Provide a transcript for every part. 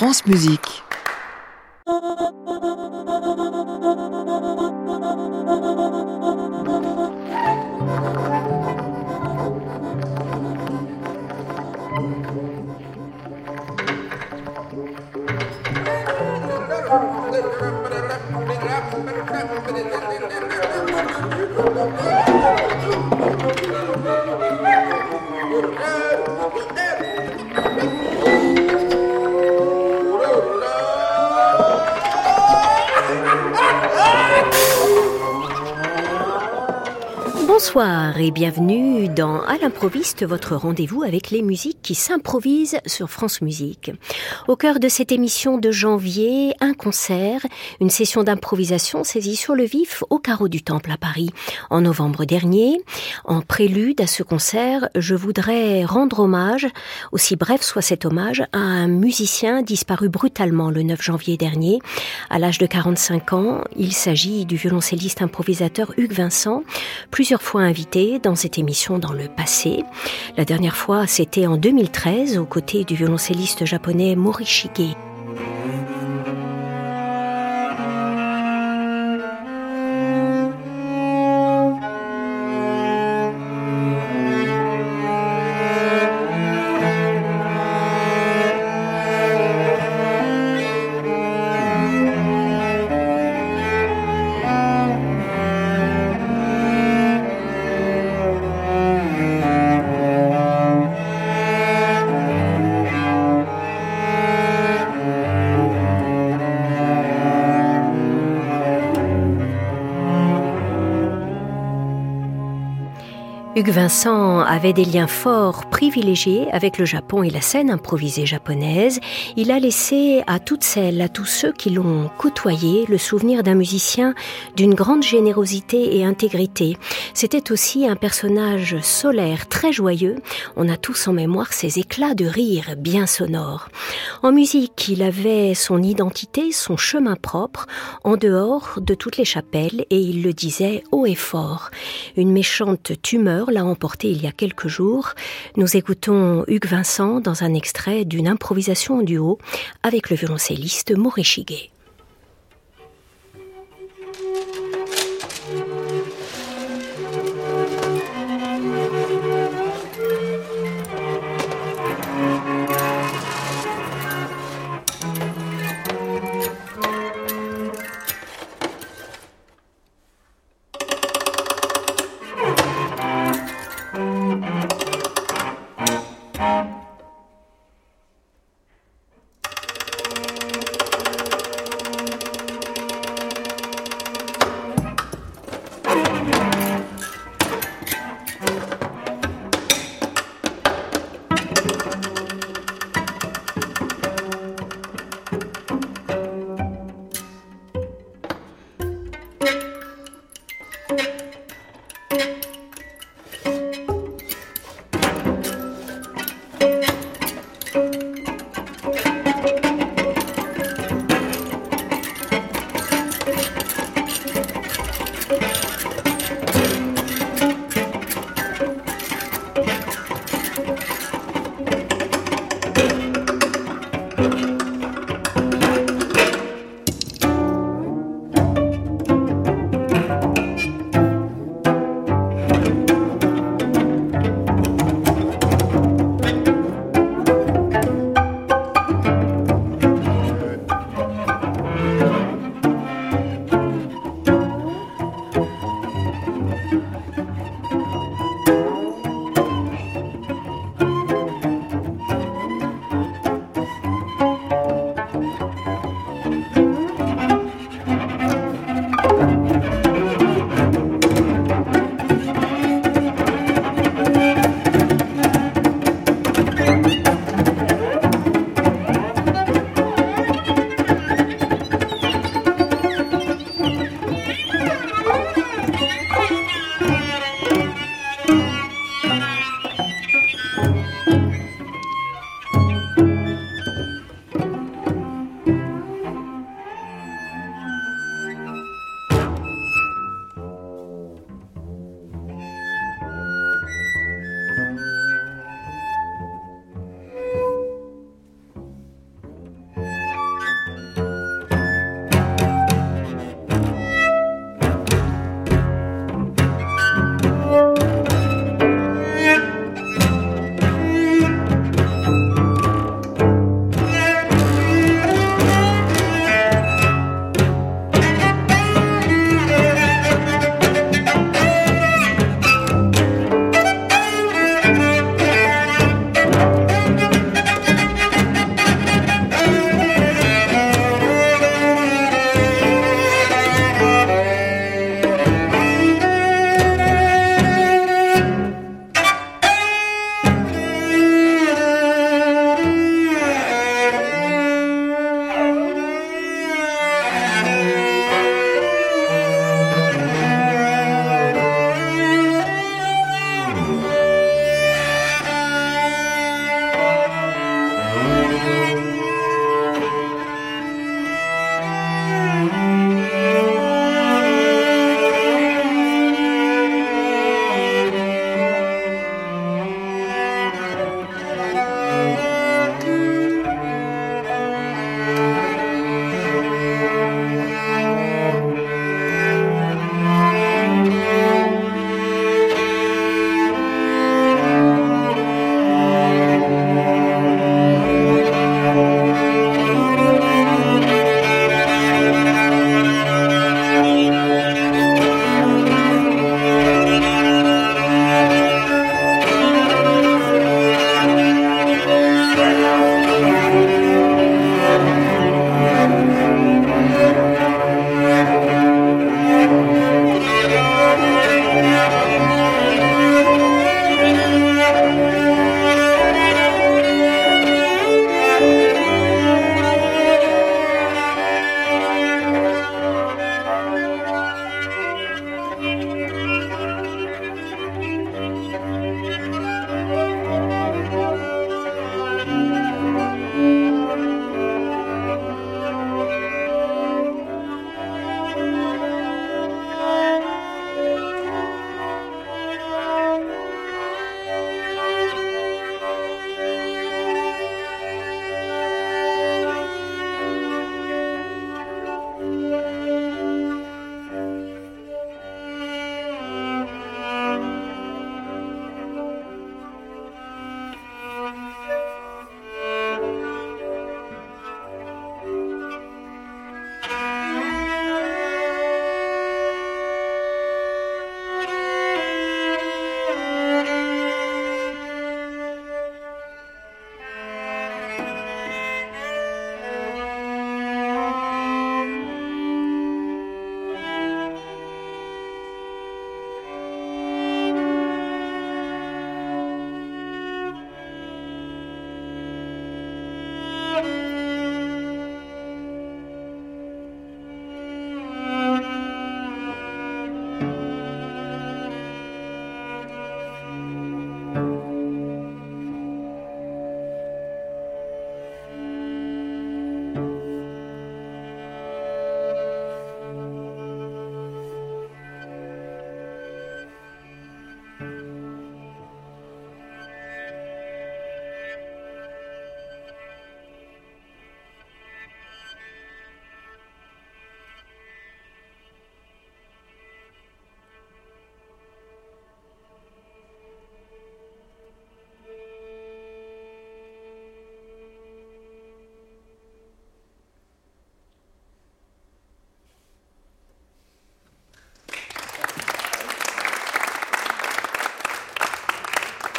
France Musique. Bonsoir et bienvenue dans À l'improviste, votre rendez-vous avec les musiques qui s'improvisent sur France Musique. Au cœur de cette émission de janvier, un concert, une session d'improvisation saisie sur le vif au carreau du Temple à Paris en novembre dernier. En prélude à ce concert, je voudrais rendre hommage, aussi bref soit cet hommage, à un musicien disparu brutalement le 9 janvier dernier, à l'âge de 45 ans. Il s'agit du violoncelliste improvisateur Hugues Vincent, plusieurs fois invité dans cette émission dans le passé. La dernière fois, c'était en 2013 aux côtés du violoncelliste japonais Morishige. Hugues Vincent avait des liens forts, privilégiés avec le Japon et la scène improvisée japonaise. Il a laissé à toutes celles, à tous ceux qui l'ont côtoyé, le souvenir d'un musicien d'une grande générosité et intégrité. C'était aussi un personnage solaire, très joyeux. On a tous en mémoire ses éclats de rire bien sonores. En musique, il avait son identité, son chemin propre, en dehors de toutes les chapelles, et il le disait haut et fort. Une méchante tumeur l'a emporté il y a quelques jours. Nous écoutons Hugues Vincent dans un extrait d'une improvisation en duo avec le violoncelliste Morishige.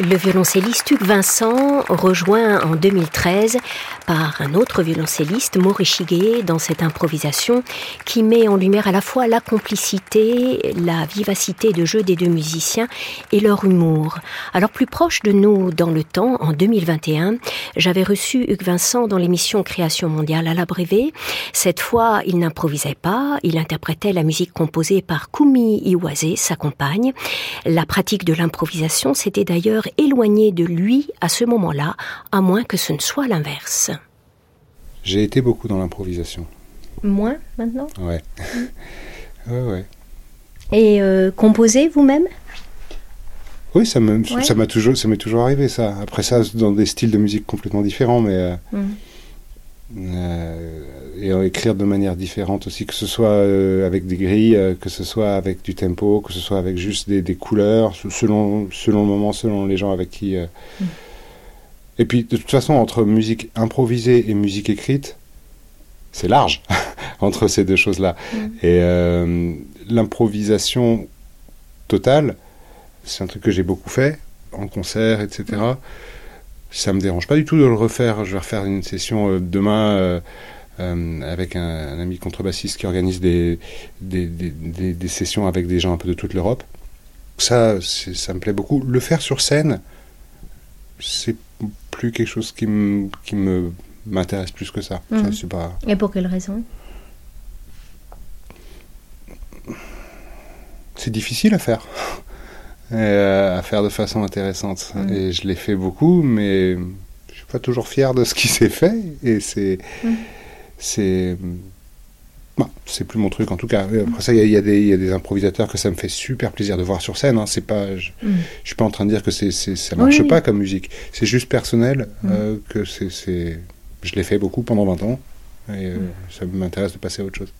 Le violoncelliste Hugues Vincent, rejoint en 2013 par un autre violoncelliste, Maurice dans cette improvisation qui met en lumière à la fois la complicité, la vivacité de jeu des deux musiciens et leur humour. Alors plus proche de nous dans le temps, en 2021, j'avais reçu Hugues Vincent dans l'émission Création mondiale à la Brévé. Cette fois, il n'improvisait pas, il interprétait la musique composée par Kumi Iwase, sa compagne. La pratique de l'improvisation s'était d'ailleurs éloigné de lui à ce moment-là, à moins que ce ne soit l'inverse. J'ai été beaucoup dans l'improvisation. Moins maintenant Ouais. ouais, ouais. Et euh, composer vous-même? Oui, ça me, ça m'a toujours, ça m'est toujours arrivé ça. Après ça, dans des styles de musique complètement différents, mais euh, mm. euh, et écrire de manière différente aussi, que ce soit euh, avec des grilles, que ce soit avec du tempo, que ce soit avec juste des, des couleurs, selon, selon le moment, selon les gens avec qui. Euh. Et puis, de toute façon, entre musique improvisée et musique écrite, c'est large entre ces deux choses-là. Mm. Et l'improvisation totale, c'est un truc que j'ai beaucoup fait en concert, etc. Mm. Ça me dérange pas du tout de le refaire. Je vais refaire une session demain euh, avec un, ami contrebassiste qui organise des des, des, des, sessions avec des gens un peu de toute l'Europe. Ça, ça me plaît beaucoup. Le faire sur scène, c'est plus quelque chose qui, qui me m'intéresse plus que ça. Mhm. pas... Et pour quelle raison? C'est difficile à faire. Euh, à faire de façon intéressante. Mhm. Et je l'ai fait beaucoup, mais je pas toujours fier de ce qui s'est fait. Et c'est. Mm. C'est. C'est plus mon truc en tout cas. Après ça, il y, a des improvisateurs que ça me fait super plaisir de voir sur scène. Hein. C'est pas, je, ne suis pas en train de dire que c'est, ça marche pas comme musique. C'est juste personnel euh, que c'est, je l'ai fait beaucoup pendant 20 ans et euh, ça m'intéresse de passer à autre chose.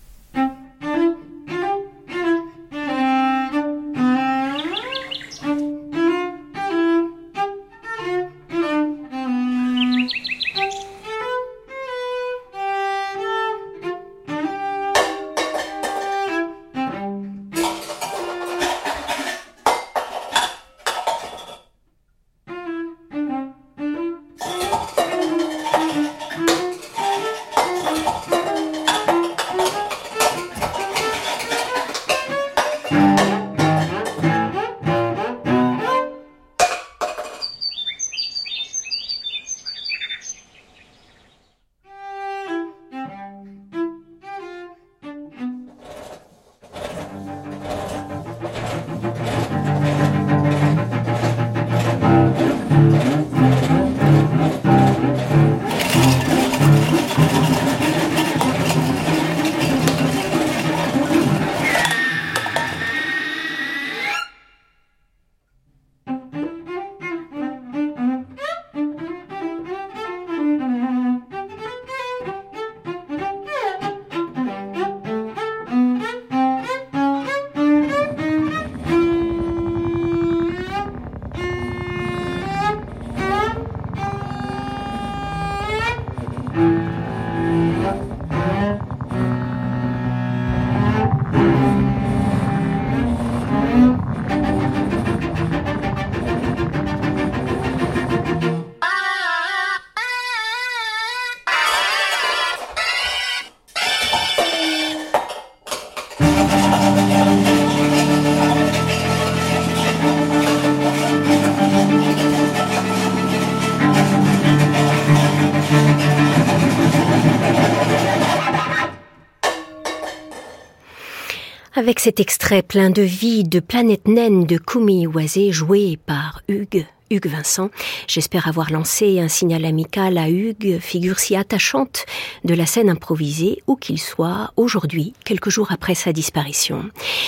Avec cet extrait plein de vie de Planète Naine de Kumi Oisé joué par Hugues Hugues Vincent. J'espère avoir lancé un signal amical à Hugues, figure si attachante de la scène improvisée, où qu'il soit aujourd'hui, quelques jours après sa disparition.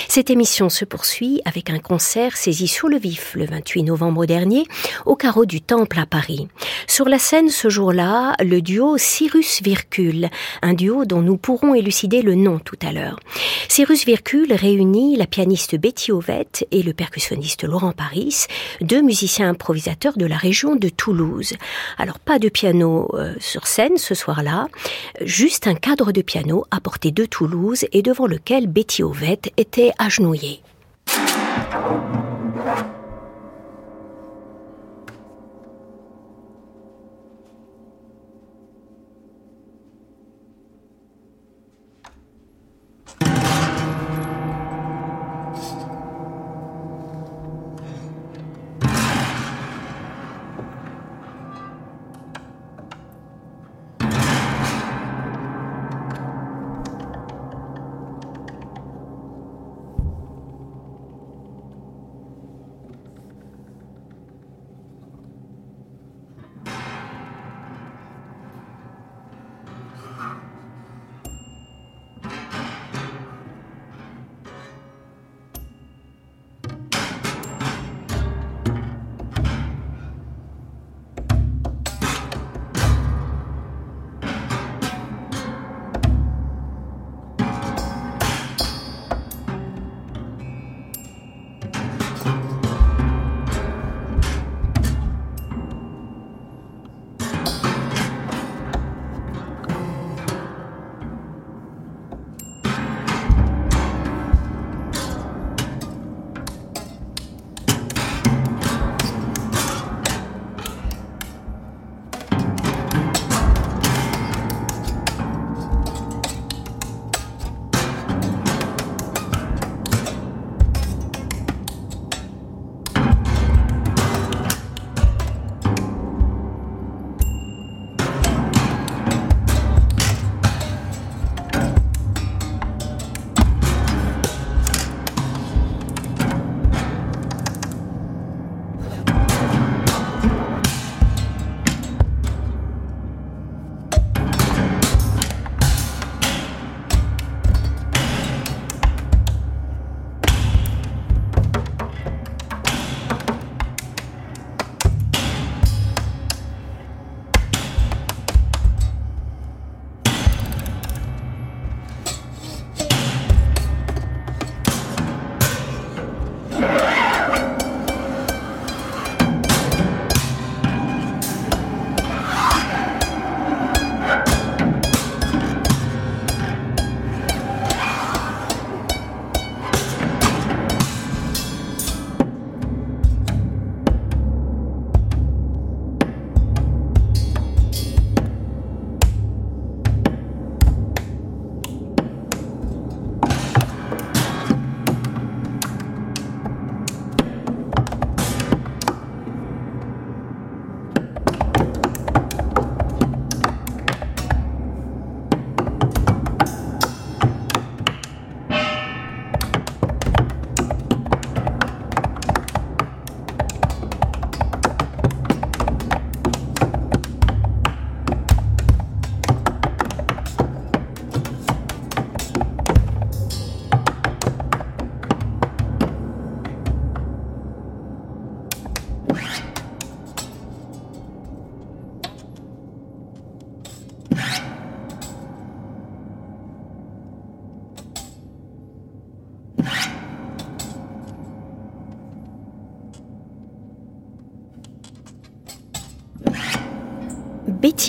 Cette émission se poursuit avec un concert saisi sur le vif le 28 novembre dernier au carreau du Temple à Paris. Sur la scène ce jour-là, le duo Cyrus Vircule, un duo dont nous pourrons élucider le nom tout à l'heure. Cyrus Vircule réunit la pianiste Betty Ovette et le percussionniste Laurent Paris, deux musiciens improvisés de la région de Toulouse. Alors pas de piano euh, sur scène ce soir-là, juste un cadre de piano apporté de Toulouse et devant lequel Betty Ovette était agenouillée.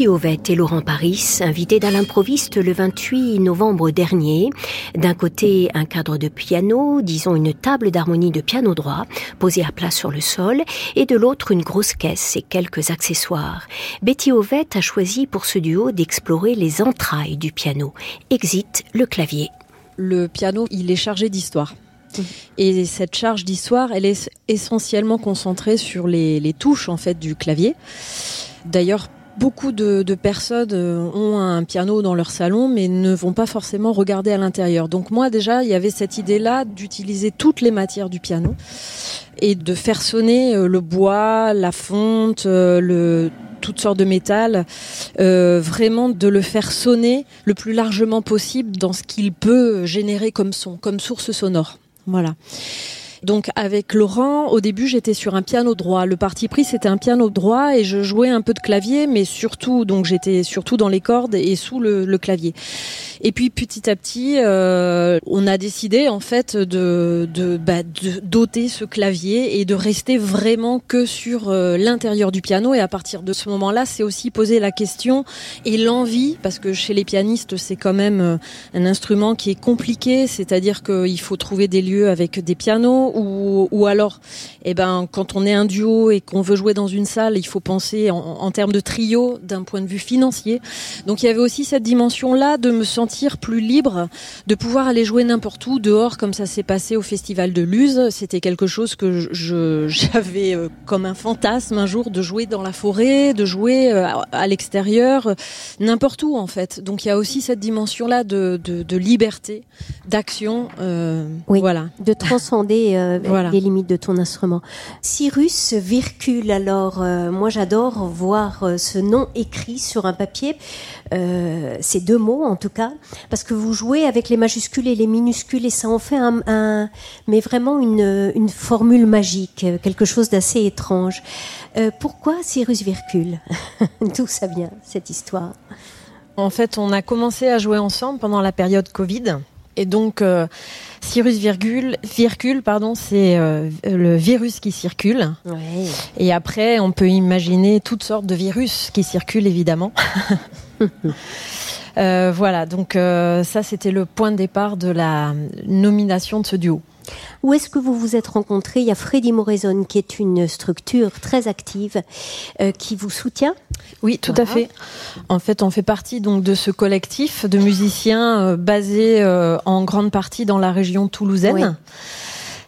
Ovette et Laurent Paris, invités dans l'improviste le 28 novembre dernier. D'un côté, un cadre de piano, disons une table d'harmonie de piano droit, posée à plat sur le sol, et de l'autre une grosse caisse et quelques accessoires. Betty Ovette a choisi pour ce duo d'explorer les entrailles du piano. Exit le clavier. Le piano, il est chargé d'histoire. Et cette charge d'histoire, elle est essentiellement concentrée sur les, les touches en fait du clavier. D'ailleurs, beaucoup de, personnes euh, ont un piano dans leur salon, mais ne vont pas forcément regarder à l'intérieur. Donc moi déjà, il y avait cette idée-là d'utiliser toutes les matières du piano et de faire sonner euh, le bois, la fonte, euh, le toutes sortes de métal, vraiment de le faire sonner le plus largement possible dans ce qu'il peut générer comme son, comme source sonore. Voilà. Donc avec Laurent, au début j'étais sur un piano droit. Le parti pris c'était un piano droit et je jouais un peu de clavier, mais surtout donc j'étais surtout dans les cordes et sous le, clavier. Et puis petit à petit, euh, on a décidé en fait de, de, bah, doter ce clavier et de rester vraiment que sur euh, l'intérieur du piano. Et à partir de ce moment-là, c'est aussi poser la question et l'envie, parce que chez les pianistes c'est quand même euh, un instrument qui est compliqué, c'est-à-dire qu'il faut trouver des lieux avec des pianos ou, ou alors, eh ben, quand on est un duo et qu'on veut jouer dans une salle, il faut penser en, en termes de trio d'un point de vue financier. Donc il y avait aussi cette dimension-là de me sentir plus libre, de pouvoir aller jouer n'importe où, dehors, comme ça s'est passé au Festival de Luz. C'était quelque chose que je j'avais euh, comme un fantasme un jour de jouer dans la forêt, de jouer euh, à l'extérieur, euh, n'importe où en fait. Donc il y a aussi cette dimension-là de, de, de liberté, d'action. Euh, oui, voilà. de transcender euh, voilà. les limites de ton instrument. Cyrus Vircule, alors euh, moi j'adore voir euh, ce nom écrit sur un papier, euh, ces deux mots en tout cas, parce que vous jouez avec les majuscules et les minuscules et ça en fait un, un mais vraiment une, une formule magique, quelque chose d'assez étrange. Euh, pourquoi Cyrus Vircule D'où ça vient cette histoire? En fait, on a commencé à jouer ensemble pendant la période Covid. Et donc, euh, Cyrus virgule, virgule pardon, c'est euh, le virus qui circule. Oui. Et après, on peut imaginer toutes sortes de virus qui circulent, évidemment. euh, voilà, donc euh, ça, c'était le point de départ de la nomination de ce duo. Où est-ce que vous vous êtes rencontrés? Il y a Freddy Moraison, qui est une structure très active, euh, qui vous soutient? Oui, tout voilà. à fait. En fait, on fait partie donc de ce collectif de musiciens euh, basé euh, en grande partie dans la région toulousaine.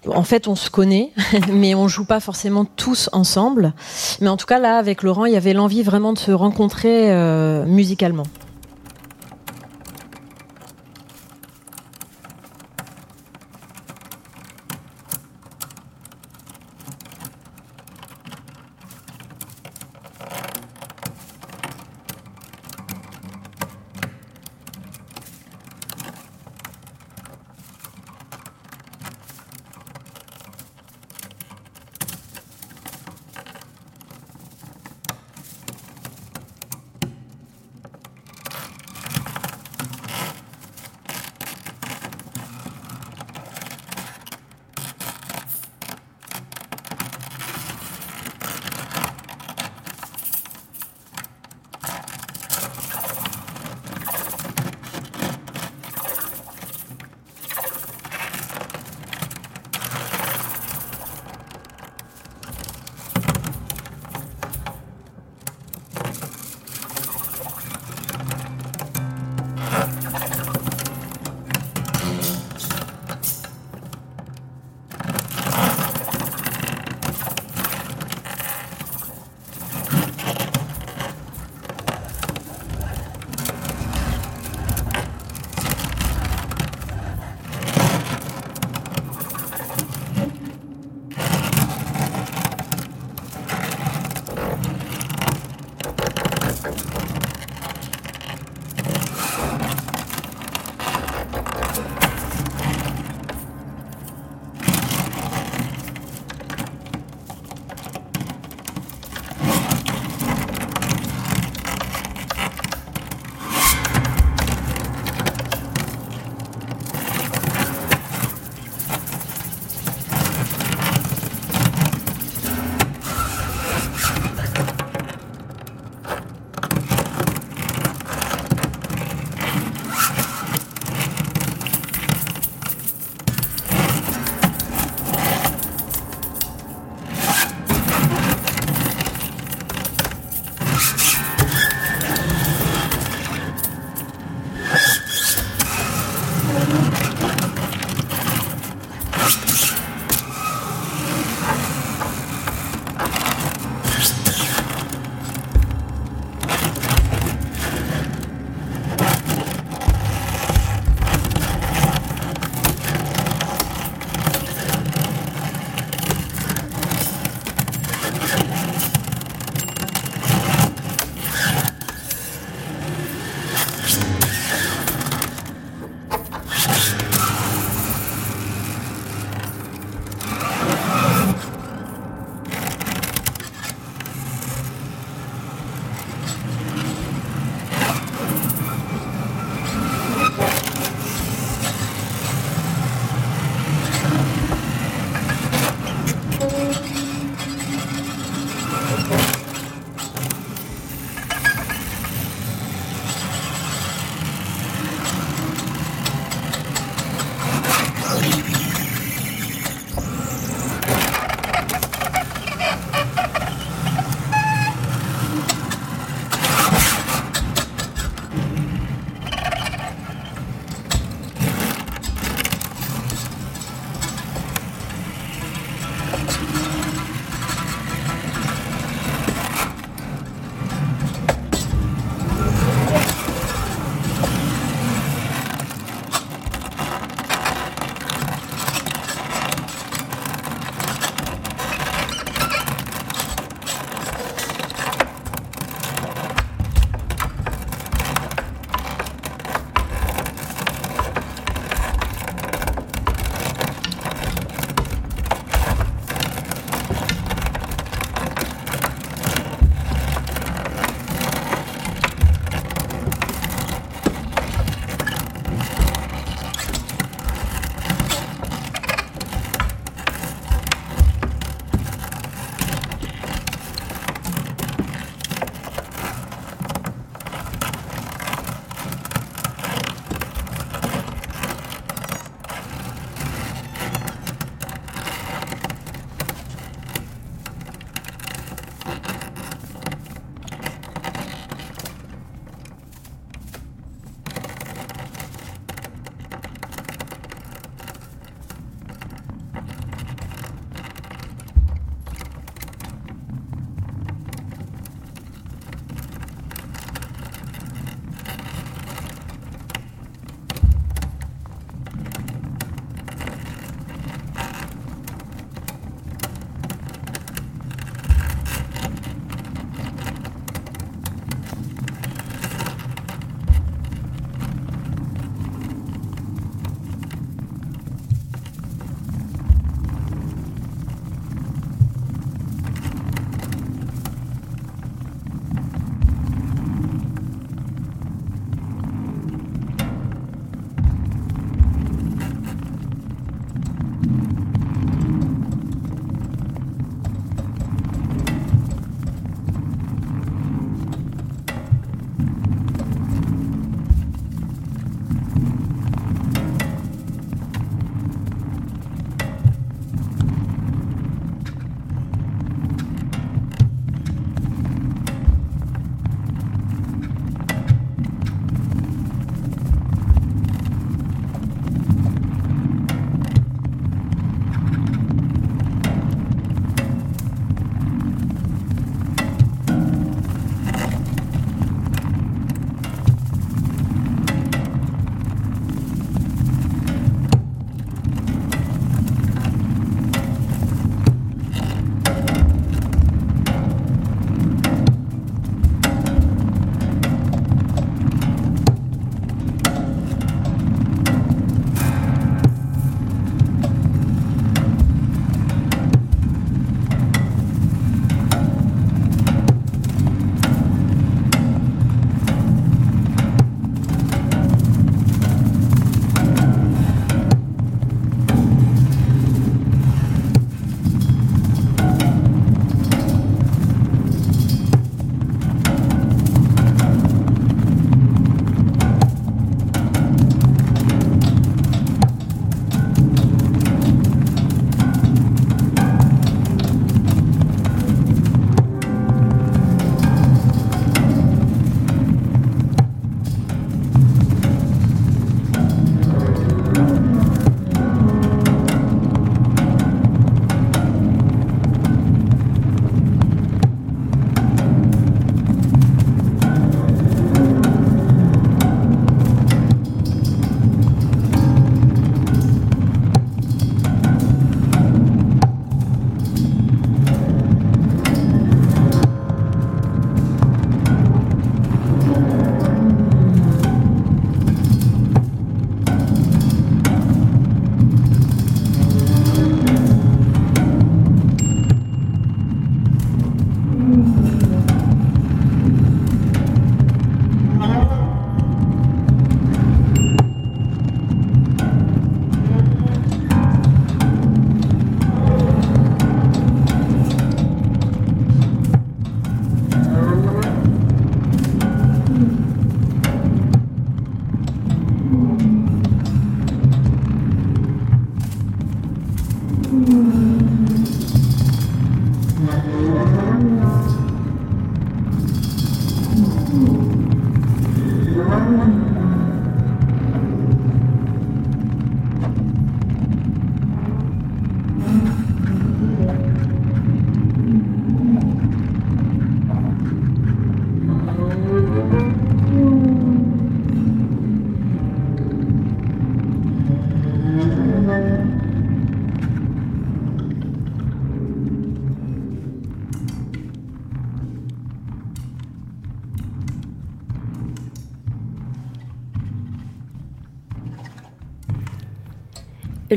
Oui. En fait, on se connaît, mais on joue pas forcément tous ensemble. Mais en tout cas, là, avec Laurent, il y avait l'envie vraiment de se rencontrer euh, musicalement.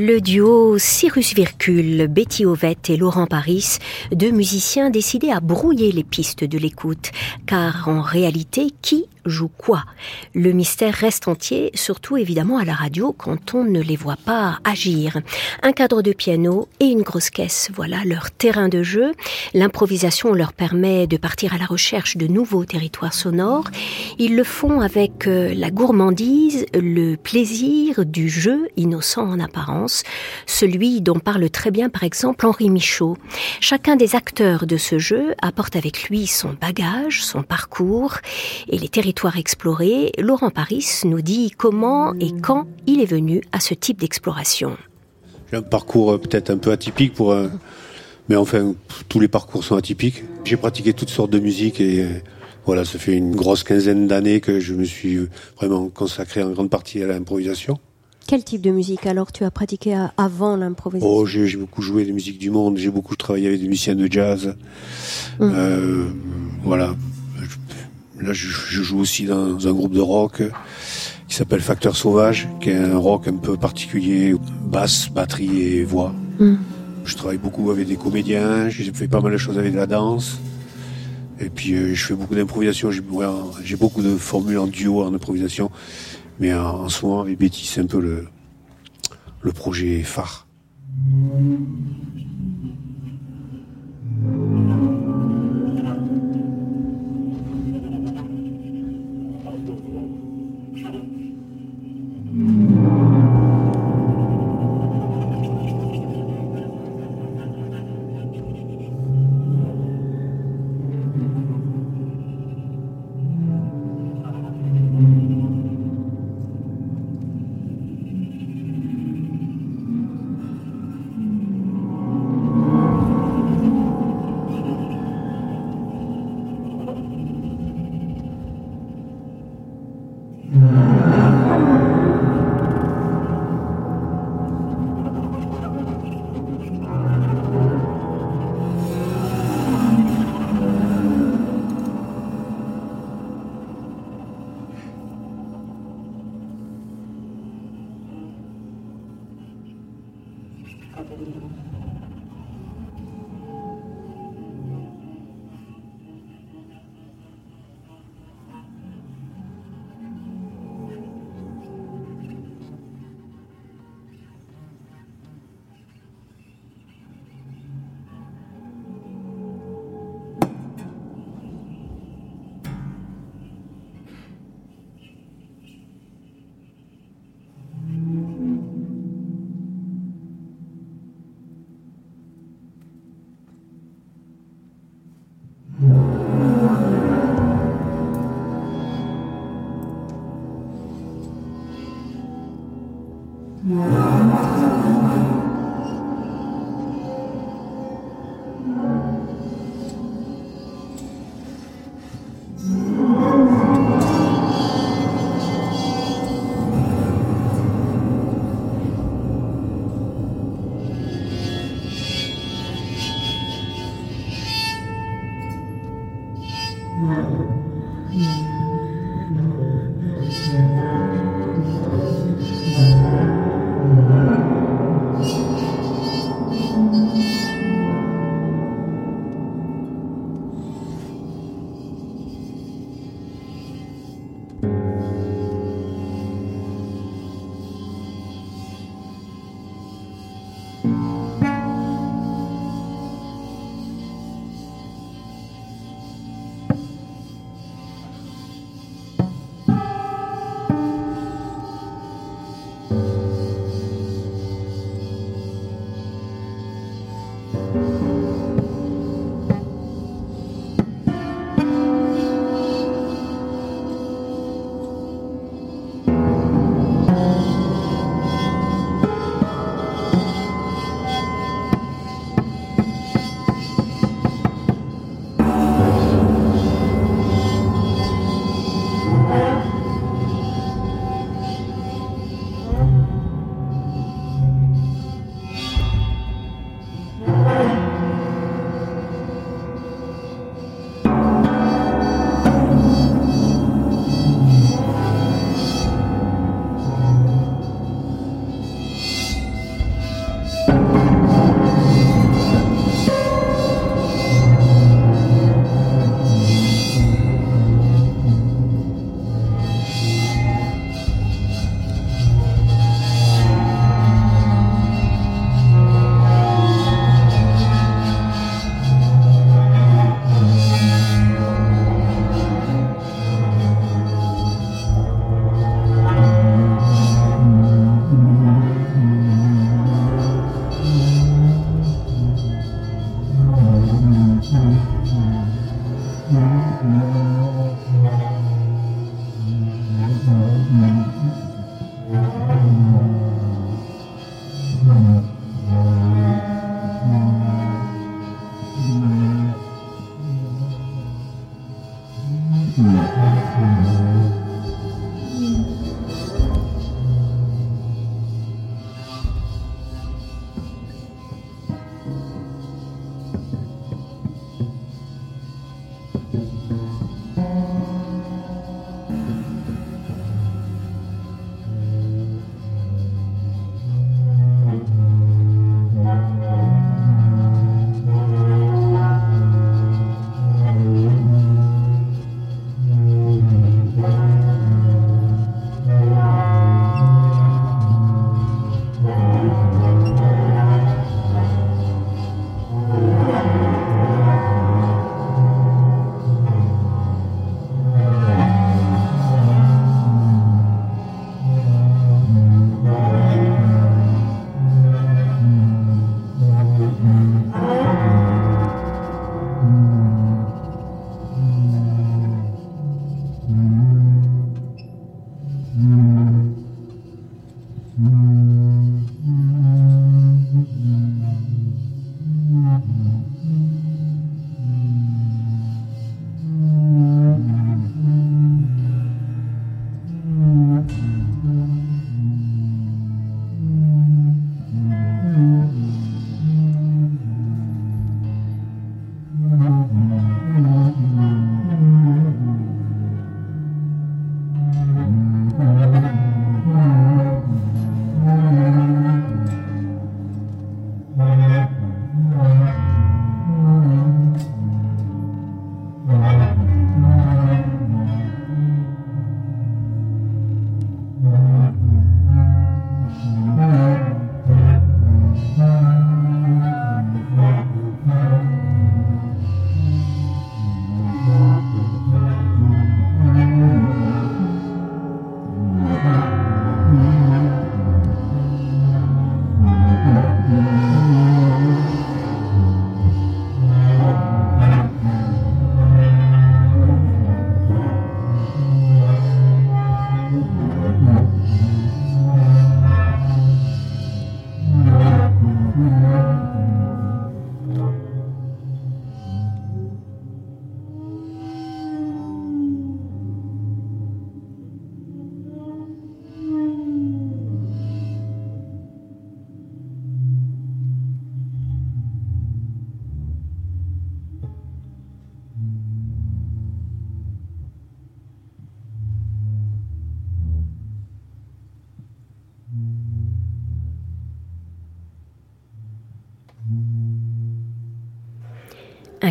Le duo Cyrus Vircule, Betty Ovette et Laurent Paris, deux musiciens décidés à brouiller les pistes de l'écoute, car en réalité, qui joue quoi Le mystère reste entier, surtout évidemment à la radio quand on ne les voit pas agir. Un cadre de piano et une grosse caisse, voilà leur terrain de jeu. L'improvisation leur permet de partir à la recherche de nouveaux territoires sonores. Ils le font avec euh, la gourmandise, le plaisir du jeu innocent en apparence, celui dont parle très bien par exemple Henri Michaud. Chacun des acteurs de ce jeu apporte avec lui son bagage, son parcours et les territoires exploré, Laurent Paris nous dit comment et quand il est venu à ce type d'exploration. J'ai un parcours euh, peut-être un peu atypique pour un... Mais enfin, tous les parcours sont atypiques. J'ai pratiqué toutes sortes de musique et euh, voilà, ça fait une grosse quinzaine d'années que je me suis vraiment consacré en grande partie à l'improvisation. Quel type de musique alors tu as pratiqué avant l'improvisation? Oh, j'ai beaucoup joué des musiques du monde, j'ai beaucoup travaillé avec des musiciens de jazz. Mmh. Euh, voilà, Là, je, joue aussi dans un groupe de rock qui s'appelle Facteur Sauvage, qui est un rock un peu particulier, basse, batterie et voix. Hmm. Je travaille beaucoup avec des comédiens, j'ai fait pas mal de choses avec la danse. Et puis euh, je fais beaucoup d'improvisation, j'ai beaucoup de formules en duo, en improvisation. Mais en, ce moment, avec Betty, c'est un peu le, le projet phare.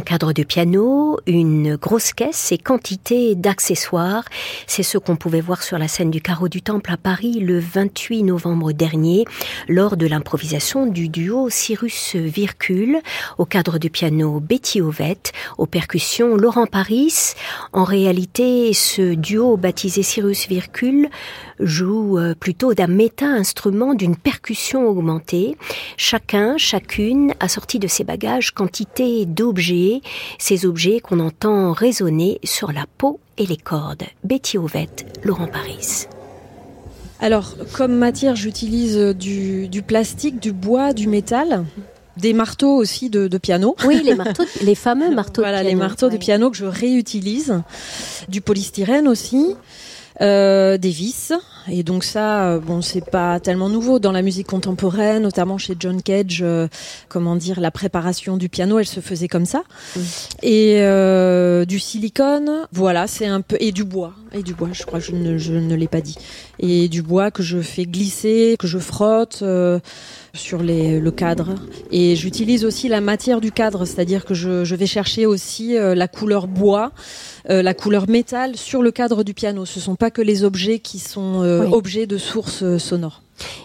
Cadre de piano, une grosse caisse et quantité d'accessoires. C'est ce qu'on pouvait voir sur la scène du Carreau du Temple à Paris le 28 novembre dernier lors de l'improvisation du duo Cyrus Vircule au cadre du piano Betty Ovette, aux percussions Laurent Paris. En réalité, ce duo baptisé Cyrus Vircule joue euh, plutôt d'un méta-instrument d'une percussion augmentée. Chacun, chacune a sorti de ses bagages quantité d'objets, ces objets qu'on entend résonner sur la peau et les cordes. Betty Ovette, Laurent Paris. Alors, comme matière, j'utilise du, du, plastique, du bois, du métal. Des marteaux aussi de, de piano. Oui, les marteaux, les fameux marteaux. voilà, de piano. les marteaux de piano que je réutilise. Du polystyrène aussi. Euh, des vis. Et donc ça, euh, bon, c'est pas tellement nouveau dans la musique contemporaine, notamment chez John Cage. Euh, comment dire, la préparation du piano, elle se faisait comme ça. Et euh, du silicone, voilà, c'est un peu et du bois et du bois. Je crois que je ne, je ne l'ai pas dit. Et du bois que je fais glisser, que je frotte. Euh, sur les, le cadre et j'utilise aussi la matière du cadre, c'est-à-dire que je, je, vais chercher aussi euh, la couleur bois, euh, la couleur métal sur le cadre du piano. Ce sont pas que les objets qui sont euh, oui. objets de source euh, sonore.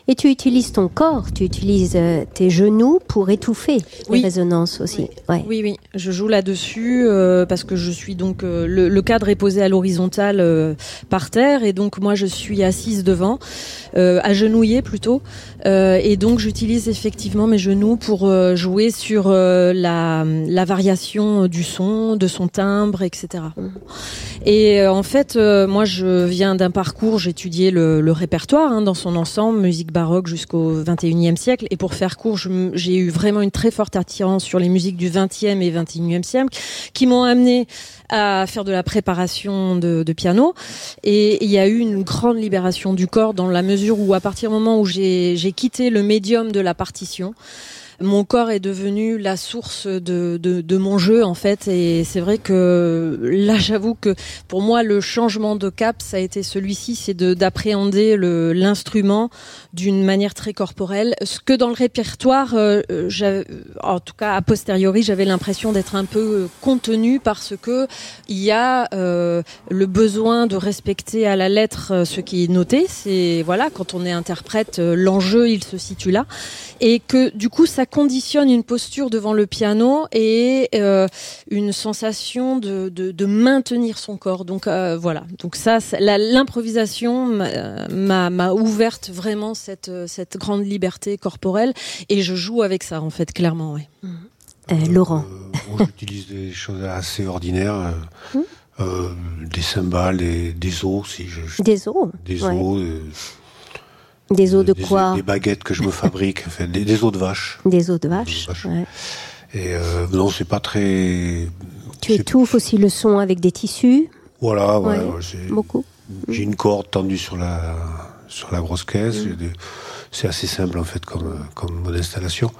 Et tu utilises ton corps, tu utilises tes genoux pour étouffer oui. les résonances aussi. Oui, ouais. oui, oui, je joue là-dessus euh, parce que je suis donc euh, le, le, cadre est posé à l'horizontale euh, par terre et donc moi je suis assise devant, agenouillée plutôt, euh, et donc j'utilise effectivement mes genoux pour jouer sur la, la, variation du son, de son timbre, etc. Et en fait, moi je viens d'un parcours, j'ai étudié le, le répertoire hein, dans son ensemble musique baroque jusqu'au 21e siècle. Et pour faire court, j'ai eu vraiment une très forte attirance sur les musiques du 20e et 21e siècle qui m'ont amené à faire de la préparation de, piano. Et il y a eu une grande libération du corps dans la mesure où à partir du moment où j'ai quitté le médium de la partition, mon corps est devenu la source de, de, de mon jeu en fait. Et c'est vrai que là j'avoue que pour moi le changement de cap ça a été celui-ci c'est d'appréhender l'instrument d'une manière très corporelle. Ce que dans le répertoire euh, en tout cas a posteriori j'avais l'impression d'être un peu contenu parce que il y a euh, le besoin de respecter à la lettre euh, ce qui est noté. C'est voilà quand on est interprète l'enjeu il se situe là. Et que du coup ça conditionne une posture devant le piano et euh, une sensation de, de, de, maintenir son corps. Donc euh, voilà. Donc ça, l'improvisation m'a ouverte vraiment cette, cette grande liberté corporelle et je joue avec ça en fait clairement. Ouais. Euh, Laurent. moi, j'utilise des choses assez ordinaires. Mmh. des cymbales, des, des os, si je, des os, des os. Des os de quoi Des baguettes que je me fabrique, enfin, des, os de vache. Des os de vache. Ouais. Et non, c'est pas très. Tu étouffes aussi le son avec des tissus. Voilà, ouais, beaucoup. J'ai une corde tendue sur la sur la grosse caisse. Mm. C'est assez simple en fait comme comme mode d'installation.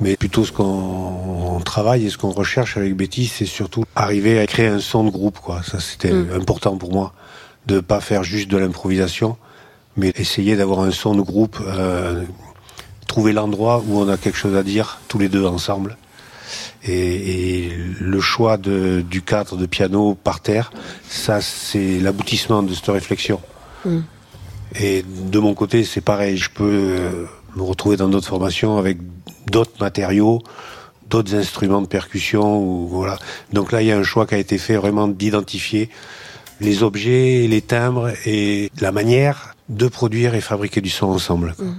Mais plutôt ce qu'on travaille et ce qu'on recherche avec Betty, c'est surtout arriver à créer un son de groupe. Quoi. Ça, c'était mm. important pour moi, de pas faire juste de l'improvisation, mais essayer d'avoir un son de groupe, euh, trouver l'endroit où on a quelque chose à dire tous les deux ensemble. Et, le choix de, du cadre de piano par terre, ça, c'est l'aboutissement de cette réflexion. Mm. Et de mon côté, c'est pareil. Je peux euh, me retrouver dans d'autres formations avec d'autres matériaux, d'autres instruments de percussion. Ou, voilà. Donc là, il y a un choix qui a été fait vraiment d'identifier les objets, les timbres et la manière de produire et fabriquer du son ensemble. Mmh.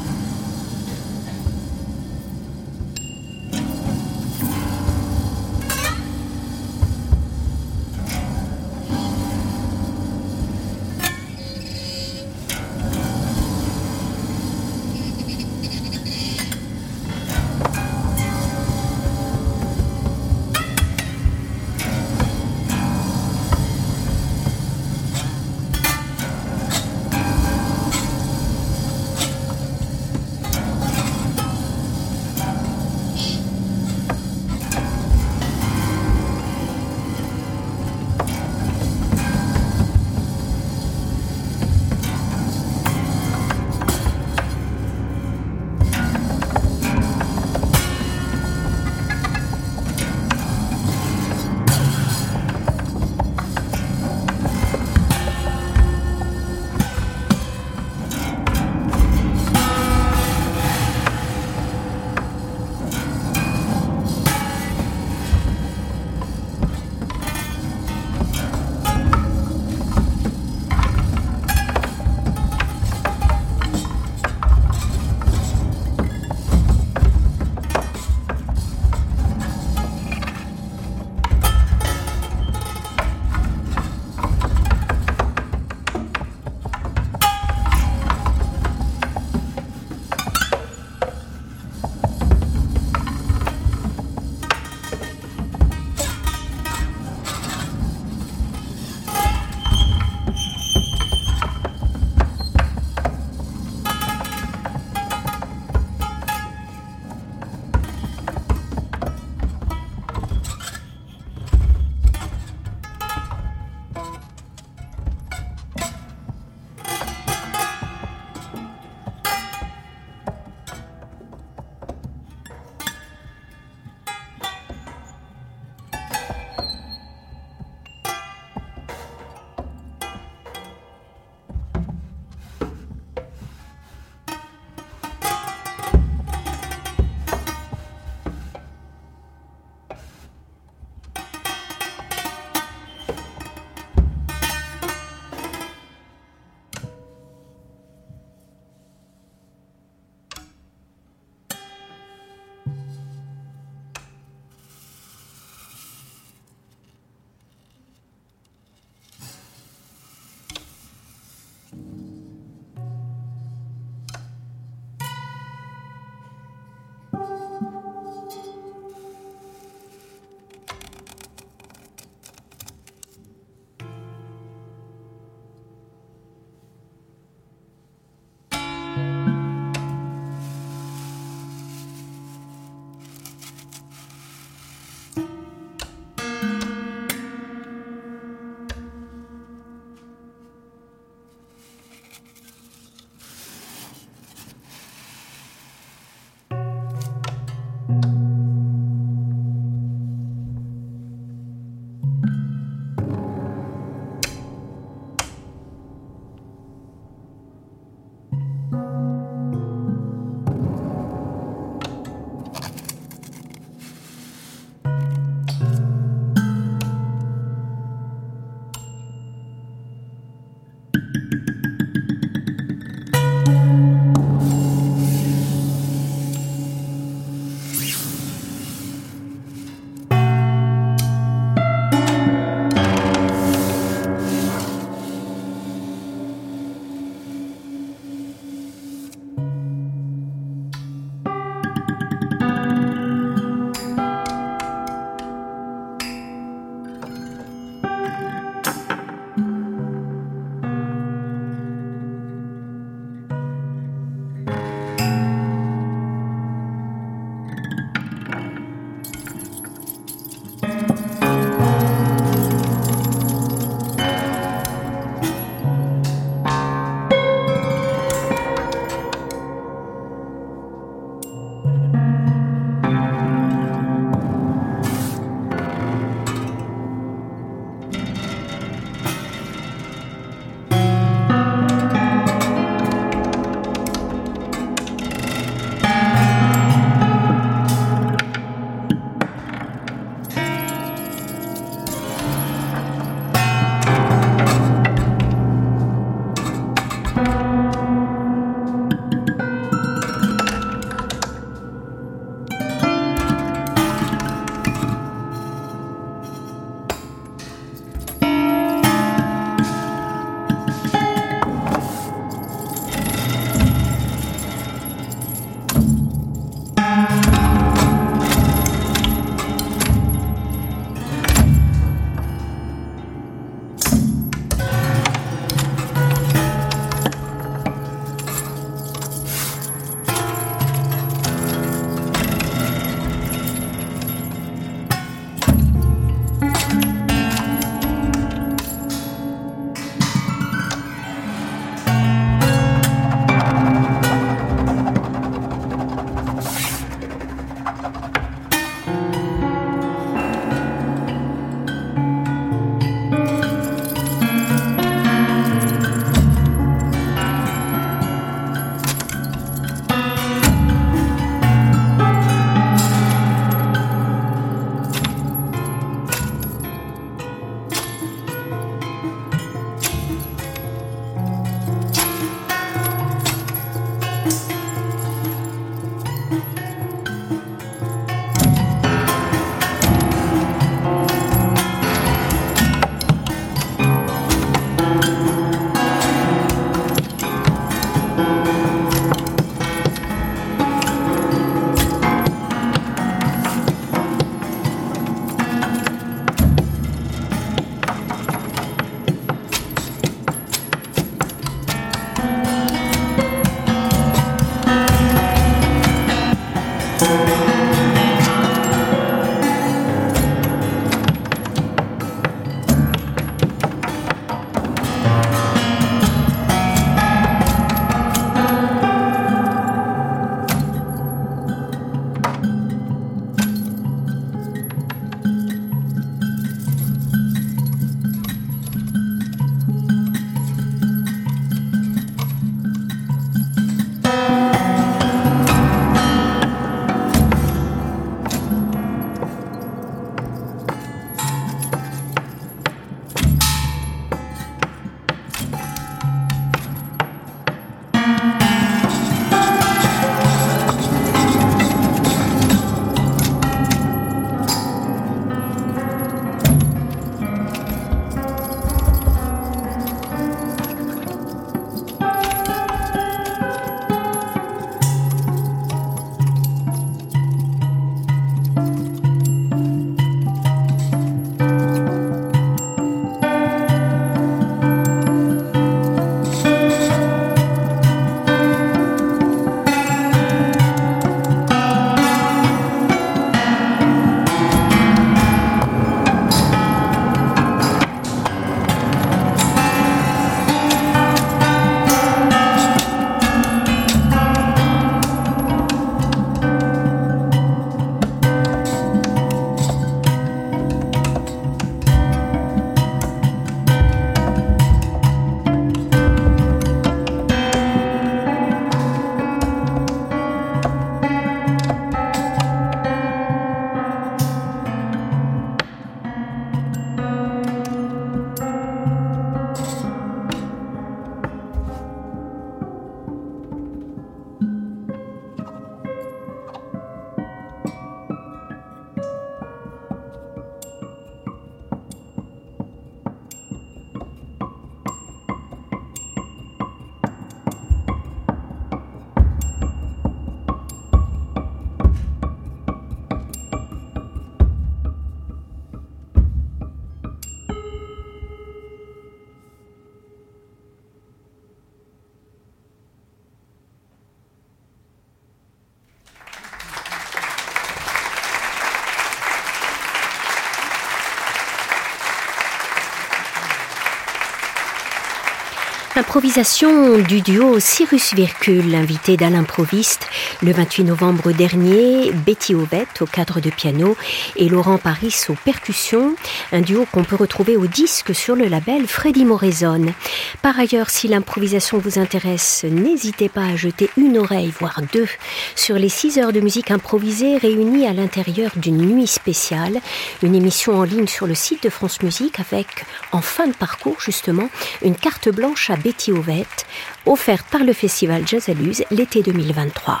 Improvisation du duo Cyrus Vircule, invité d'Alain Proviste le 28 novembre dernier, Betty Ovette au cadre de piano et Laurent Paris aux percussions, un duo qu'on peut retrouver au disque sur le label Freddy Moraison. Par ailleurs, si l'improvisation vous intéresse, n'hésitez pas à jeter une oreille, voire deux, sur les 6 heures de musique improvisée réunies à l'intérieur d'une nuit spéciale, une émission en ligne sur le site de France Musique avec, en fin de parcours justement, une carte blanche à Betty Ovette, offerte par le festival Jazzaluz l'été 2023.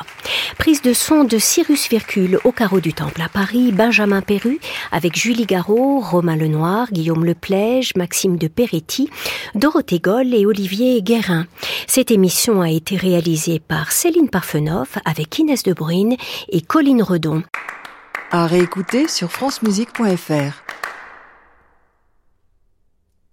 Prise de son de Cyrus Vircule au carreau du Temple à Paris, Benjamin Perru avec Julie Garot, Romain Lenoir, Guillaume Leplège, Maxime de Peretti, Dorothée Goll et Olivier Guérin. Cette émission a été réalisée par Céline Parfenoff avec Inès de Bruyne et Colline Redon. À réécouter sur francemusique.fr.